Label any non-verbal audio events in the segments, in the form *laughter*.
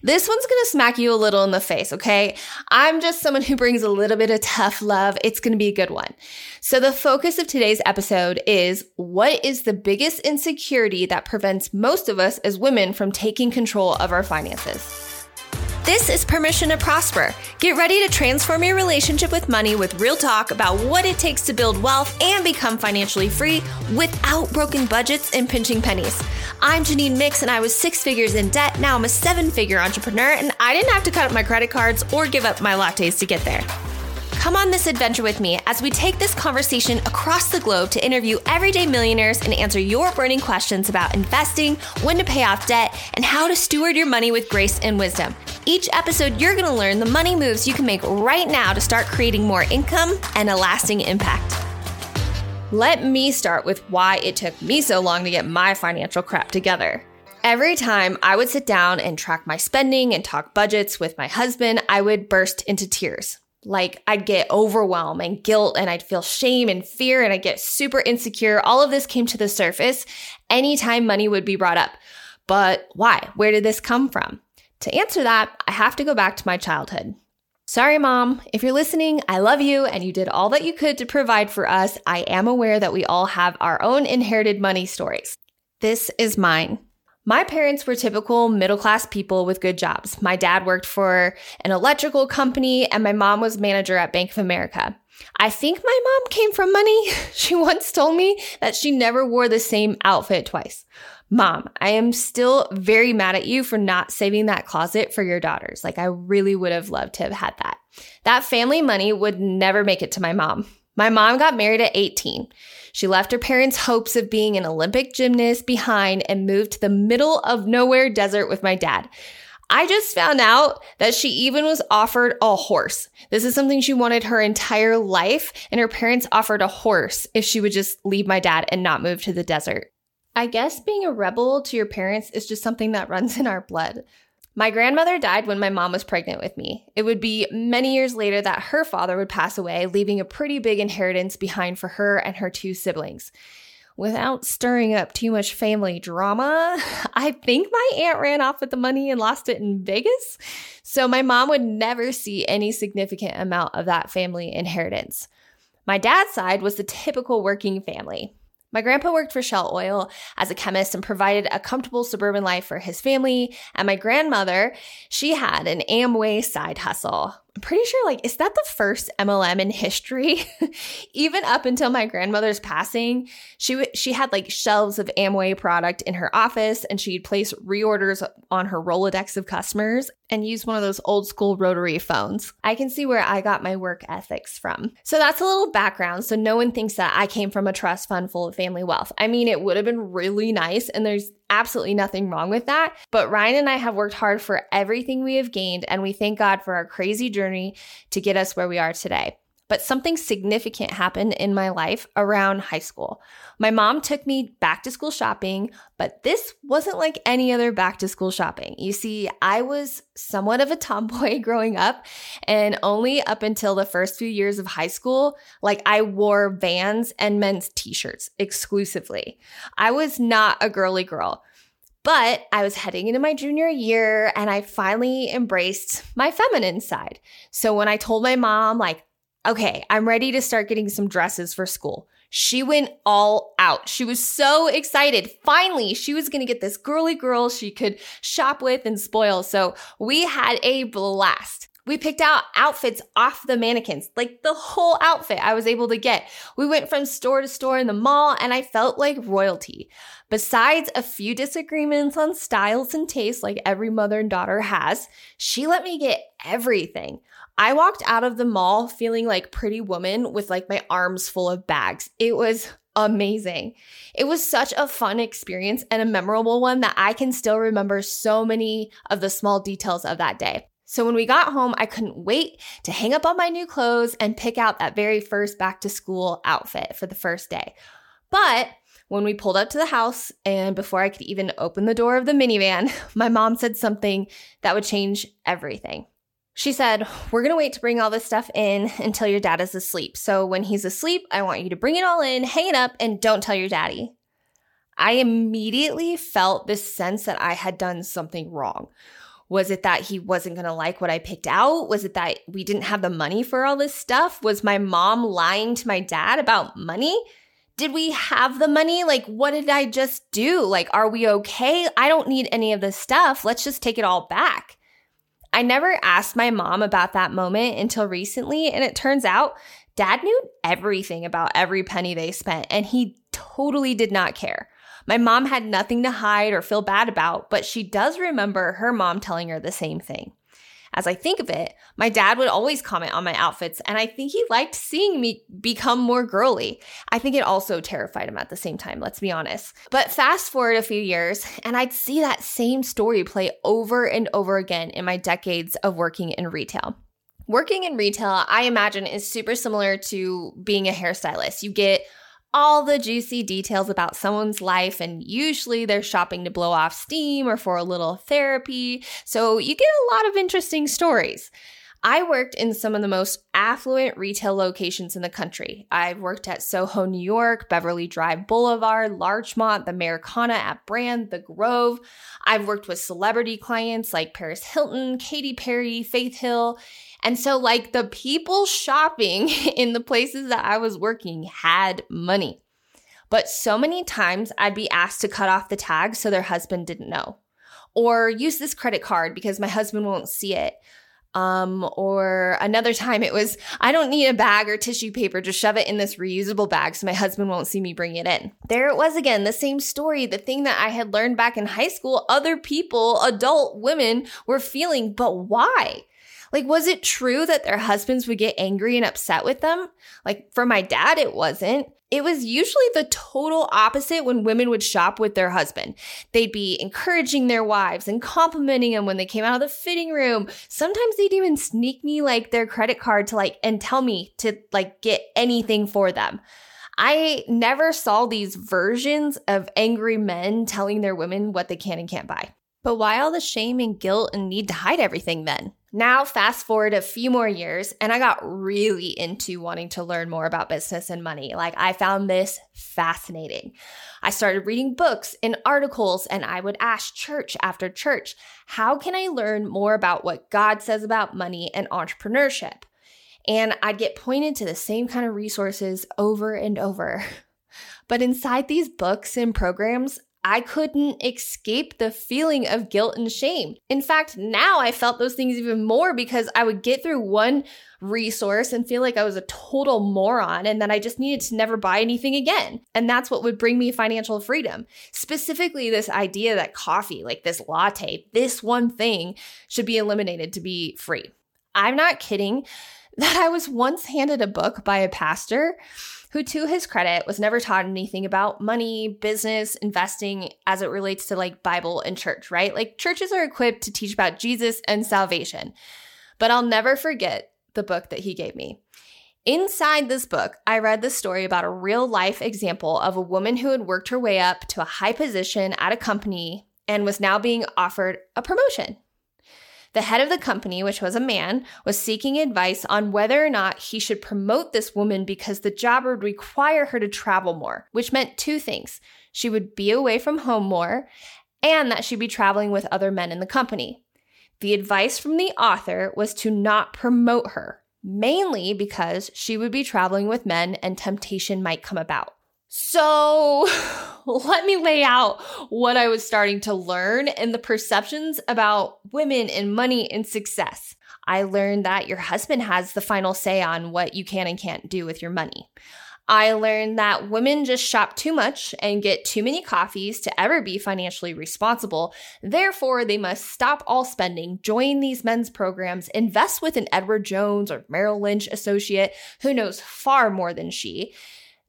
This one's gonna smack you a little in the face, okay? I'm just someone who brings a little bit of tough love. It's gonna be a good one. So, the focus of today's episode is what is the biggest insecurity that prevents most of us as women from taking control of our finances? This is Permission to Prosper. Get ready to transform your relationship with money with real talk about what it takes to build wealth and become financially free without broken budgets and pinching pennies. I'm Janine Mix, and I was six figures in debt. Now I'm a seven figure entrepreneur, and I didn't have to cut up my credit cards or give up my lattes to get there. Come on this adventure with me as we take this conversation across the globe to interview everyday millionaires and answer your burning questions about investing, when to pay off debt, and how to steward your money with grace and wisdom. Each episode, you're going to learn the money moves you can make right now to start creating more income and a lasting impact. Let me start with why it took me so long to get my financial crap together. Every time I would sit down and track my spending and talk budgets with my husband, I would burst into tears. Like I'd get overwhelmed and guilt and I'd feel shame and fear and I'd get super insecure. All of this came to the surface anytime money would be brought up. But why? Where did this come from? To answer that, I have to go back to my childhood. Sorry, mom. If you're listening, I love you and you did all that you could to provide for us. I am aware that we all have our own inherited money stories. This is mine. My parents were typical middle class people with good jobs. My dad worked for an electrical company and my mom was manager at Bank of America. I think my mom came from money. *laughs* She once told me that she never wore the same outfit twice. Mom, I am still very mad at you for not saving that closet for your daughters. Like, I really would have loved to have had that. That family money would never make it to my mom. My mom got married at 18. She left her parents' hopes of being an Olympic gymnast behind and moved to the middle of nowhere desert with my dad. I just found out that she even was offered a horse. This is something she wanted her entire life, and her parents offered a horse if she would just leave my dad and not move to the desert. I guess being a rebel to your parents is just something that runs in our blood. My grandmother died when my mom was pregnant with me. It would be many years later that her father would pass away, leaving a pretty big inheritance behind for her and her two siblings. Without stirring up too much family drama, *laughs* I think my aunt ran off with the money and lost it in Vegas. So my mom would never see any significant amount of that family inheritance. My dad's side was the typical working family. My grandpa worked for Shell Oil as a chemist and provided a comfortable suburban life for his family. And my grandmother, she had an Amway side hustle. I'm pretty sure, like, is that the first MLM in history? *laughs* Even up until my grandmother's passing, she w- she had like shelves of Amway product in her office, and she'd place reorders on her Rolodex of customers and use one of those old school rotary phones. I can see where I got my work ethics from. So that's a little background, so no one thinks that I came from a trust fund full of family wealth. I mean, it would have been really nice, and there's absolutely nothing wrong with that. But Ryan and I have worked hard for everything we have gained, and we thank God for our crazy journey to get us where we are today. But something significant happened in my life around high school. My mom took me back to school shopping, but this wasn't like any other back to school shopping. You see, I was somewhat of a *laughs* tomboy growing up, and only up until the first few years of high school, like I wore vans and men's t shirts exclusively. I was not a girly girl. But I was heading into my junior year and I finally embraced my feminine side. So when I told my mom, like, okay, I'm ready to start getting some dresses for school. She went all out. She was so excited. Finally, she was going to get this girly girl she could shop with and spoil. So we had a blast. We picked out outfits off the mannequins, like the whole outfit I was able to get. We went from store to store in the mall and I felt like royalty. Besides a few disagreements on styles and tastes, like every mother and daughter has, she let me get everything. I walked out of the mall feeling like Pretty Woman with like my arms full of bags. It was amazing. It was such a fun experience and a memorable one that I can still remember so many of the small details of that day. So when we got home, I couldn't wait to hang up all my new clothes and pick out that very first back to school outfit for the first day. But when we pulled up to the house and before I could even open the door of the minivan, *laughs* my mom said something that would change everything. She said, We're to wait to bring all this stuff in until your dad is asleep. So when he's asleep, I want you to bring it all in, hang it up, and don't tell your daddy. I immediately felt this sense that I had done something wrong. Was it that he wasn't going to like what I picked out? Was it that we didn't have the money for all this stuff? Was my mom lying to my dad about money? Did we have the money? Like, what did I just do? Like, are we okay? I don't need any of this stuff. Let's just take it all back. I never asked my mom about that moment until recently, and it turns out dad knew everything about every penny they spent, and he totally did not care. My mom had nothing to hide or feel bad about, but she does remember her mom telling her the same thing. As I think of it, my dad would always comment on my outfits, and I think he liked seeing me become more girly. I think it also terrified him at the same time, let's be honest. But fast forward a few years, and I'd see that same story play over and over again in my decades of working in retail. Working in retail, I imagine, is super similar to being a hairstylist. You get all the juicy details about someone's life, and usually they're shopping to blow off steam or for a little therapy. So you get a lot of interesting stories. I worked in some of the most affluent retail locations in the country. I've worked at Soho, New York, Beverly Drive Boulevard, Larchmont, the Americana at Brand, the Grove. I've worked with celebrity clients like Paris Hilton, Katy Perry, Faith Hill, and so, like, the people shopping *laughs* in the places that I was working had money. But so many times I'd be asked to cut off the tag so their husband didn't know, or use this credit card because my husband won't see it. Um, or another time it was, I don't need a bag or tissue paper, just shove it in this reusable bag so my husband won't see me bring it in. There it was again, the same story, the thing that I had learned back in high school, other people, adult women were feeling, but why? Like, was it true that their husbands would get angry and upset with them? Like, for my dad, it wasn't. It was usually the total opposite when women would shop with their husband. They'd be encouraging their wives and complimenting them when they came out of the fitting room. Sometimes they'd even sneak me like their credit card to like and tell me to like get anything for them. I never saw these versions of angry men telling their women what they can and can't buy. But why all the shame and guilt and need to hide everything then? Now, fast forward a few more years, and I got really into wanting to learn more about business and money. Like, I found this fascinating. I started reading books and articles, and I would ask church after church, how can I learn more about what God says about money and entrepreneurship? And I'd get pointed to the same kind of resources over and over. *laughs* But inside these books and programs, I couldn't escape the feeling of guilt and shame. In fact, now I felt those things even more because I would get through one resource and feel like I was a total moron and that I just needed to never buy anything again. And that's what would bring me financial freedom. Specifically, this idea that coffee, like this latte, this one thing should be eliminated to be free. I'm not kidding *laughs* that I was once handed a book by a pastor who, to his credit, was never taught anything about money, business, investing as it relates to like Bible and church, right? Like churches are equipped to teach about Jesus and salvation. But I'll never forget the book that he gave me. Inside this book, I read the story about a real life example of a woman who had worked her way up to a high position at a company and was now being offered a promotion. The head of the company, which was a man, was seeking advice on whether or not he should promote this woman because the job would require her to travel more, which meant two things. She would be away from home more, and that she'd be traveling with other men in the company. The advice from the author was to not promote her, mainly because she would be traveling with men and temptation might come about. So *laughs* let me lay out what I was starting to learn and the perceptions about women and money and success. I learned that your husband has the final say on what you can and can't do with your money. I learned that women just shop too much and get too many coffees to ever be financially responsible. Therefore, they must stop all spending, join these men's programs, invest with an Edward Jones or Merrill Lynch associate who knows far more than she,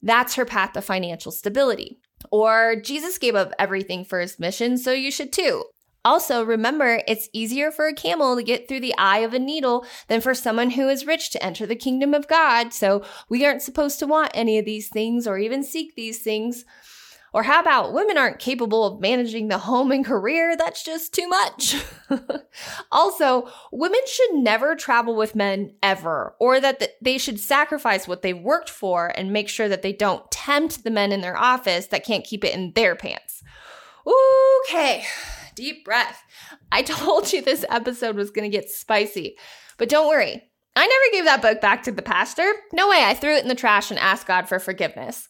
that's her path to financial stability. Or Jesus gave up everything for his mission, so you should too. Also, remember, it's easier for a camel to get through the eye of a needle than for someone who is rich to enter the kingdom of God. So we aren't supposed to want any of these things or even seek these things. Or how about women aren't capable of managing the home and career? That's just too much. *laughs* also, women should never travel with men ever, or that they should sacrifice what they've worked for and make sure that they don't tempt the men in their office that can't keep it in their pants. Okay, *sighs* deep breath. I *laughs* told you this episode was going to get spicy, but don't worry. I never gave that book back to the pastor. No way, I threw it in the trash and asked God for forgiveness.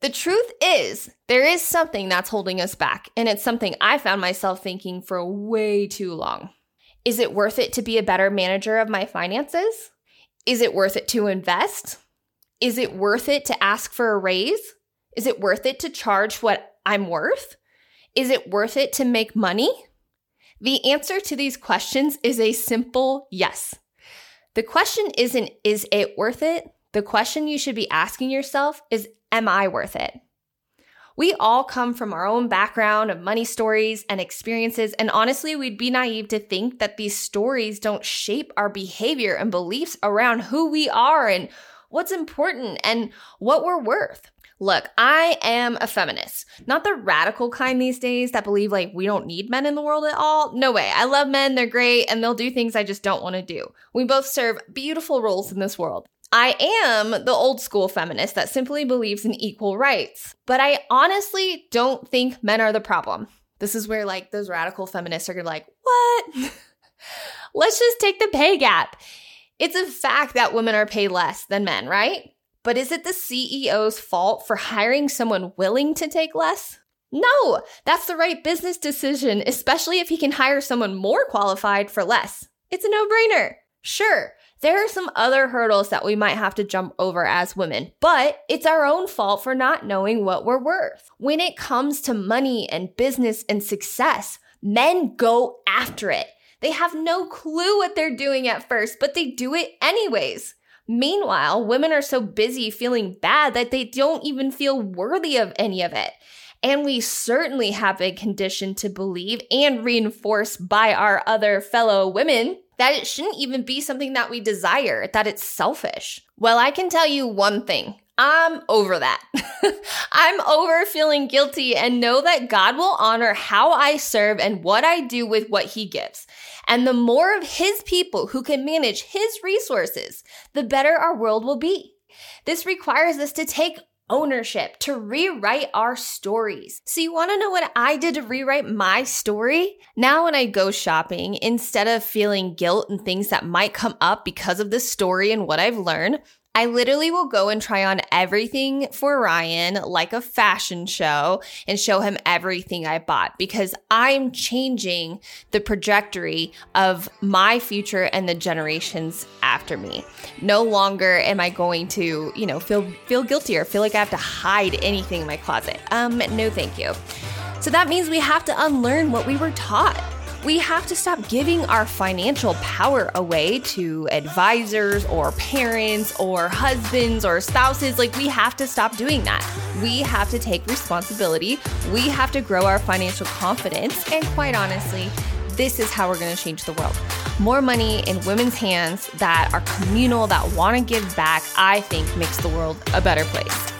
The truth is, there is something that's holding us back, and it's something I found myself thinking for way too long. Is it worth it to be a better manager of my finances? Is it worth it to invest? Is it worth it to ask for a raise? Is it worth it to charge what I'm worth? Is it worth it to make money? The answer to these questions is a simple yes. The question isn't, is it worth it? The question you should be asking yourself is, am I worth it? We all come from our own background of money stories and experiences, and honestly, we'd be naive to think that these stories don't shape our behavior and beliefs around who we are and what's important and what we're worth. Look, I am a feminist, not the radical kind these days that believe like we don't need men in the world at all. No way. I love men, they're great, and they'll do things I just don't want to do. We both serve beautiful roles in this world. I am the old school feminist that simply believes in equal rights. But I honestly don't think men are the problem. This is where like those radical feminists are gonna like, what? *laughs* Let's just take the pay gap. It's a fact that women are paid less than men, right? But is it the CEO's fault for hiring someone willing to take less? No, that's the right business decision, especially if he can hire someone more qualified for less. It's a no brainer. Sure, there are some other hurdles that we might have to jump over as women, but it's our own fault for not knowing what we're worth. When it comes to money and business and success, men go after it. They have no clue what they're doing at first, but they do it anyways. Meanwhile, women are so busy feeling bad that they don't even feel worthy of any of it. And we certainly have a condition to believe and reinforce by our other fellow women that it shouldn't even be something that we desire, that it's selfish. Well, I can tell you one thing. I'm over that. *laughs* I'm over feeling guilty and know that God will honor how I serve and what I do with what He gives. And the more of His people who can manage His resources, the better our world will be. This requires us to take ownership, to rewrite our stories. So, you want to know what I did to rewrite my story? Now, when I go shopping, instead of feeling guilt and things that might come up because of the story and what I've learned, I literally will go and try on everything for Ryan like a fashion show and show him everything I bought because I'm changing the trajectory of my future and the generations after me. No longer am I going to, you know, feel feel guilty or feel like I have to hide anything in my closet. Um no thank you. So that means we have to unlearn what we were taught. We have to stop giving our financial power away to advisors or parents or husbands or spouses. Like, we have to stop doing that. We have to take responsibility. We have to grow our financial confidence. And quite honestly, this is how we're going to change the world. More money in women's hands that are communal, that want to give back, I think makes the world a better place.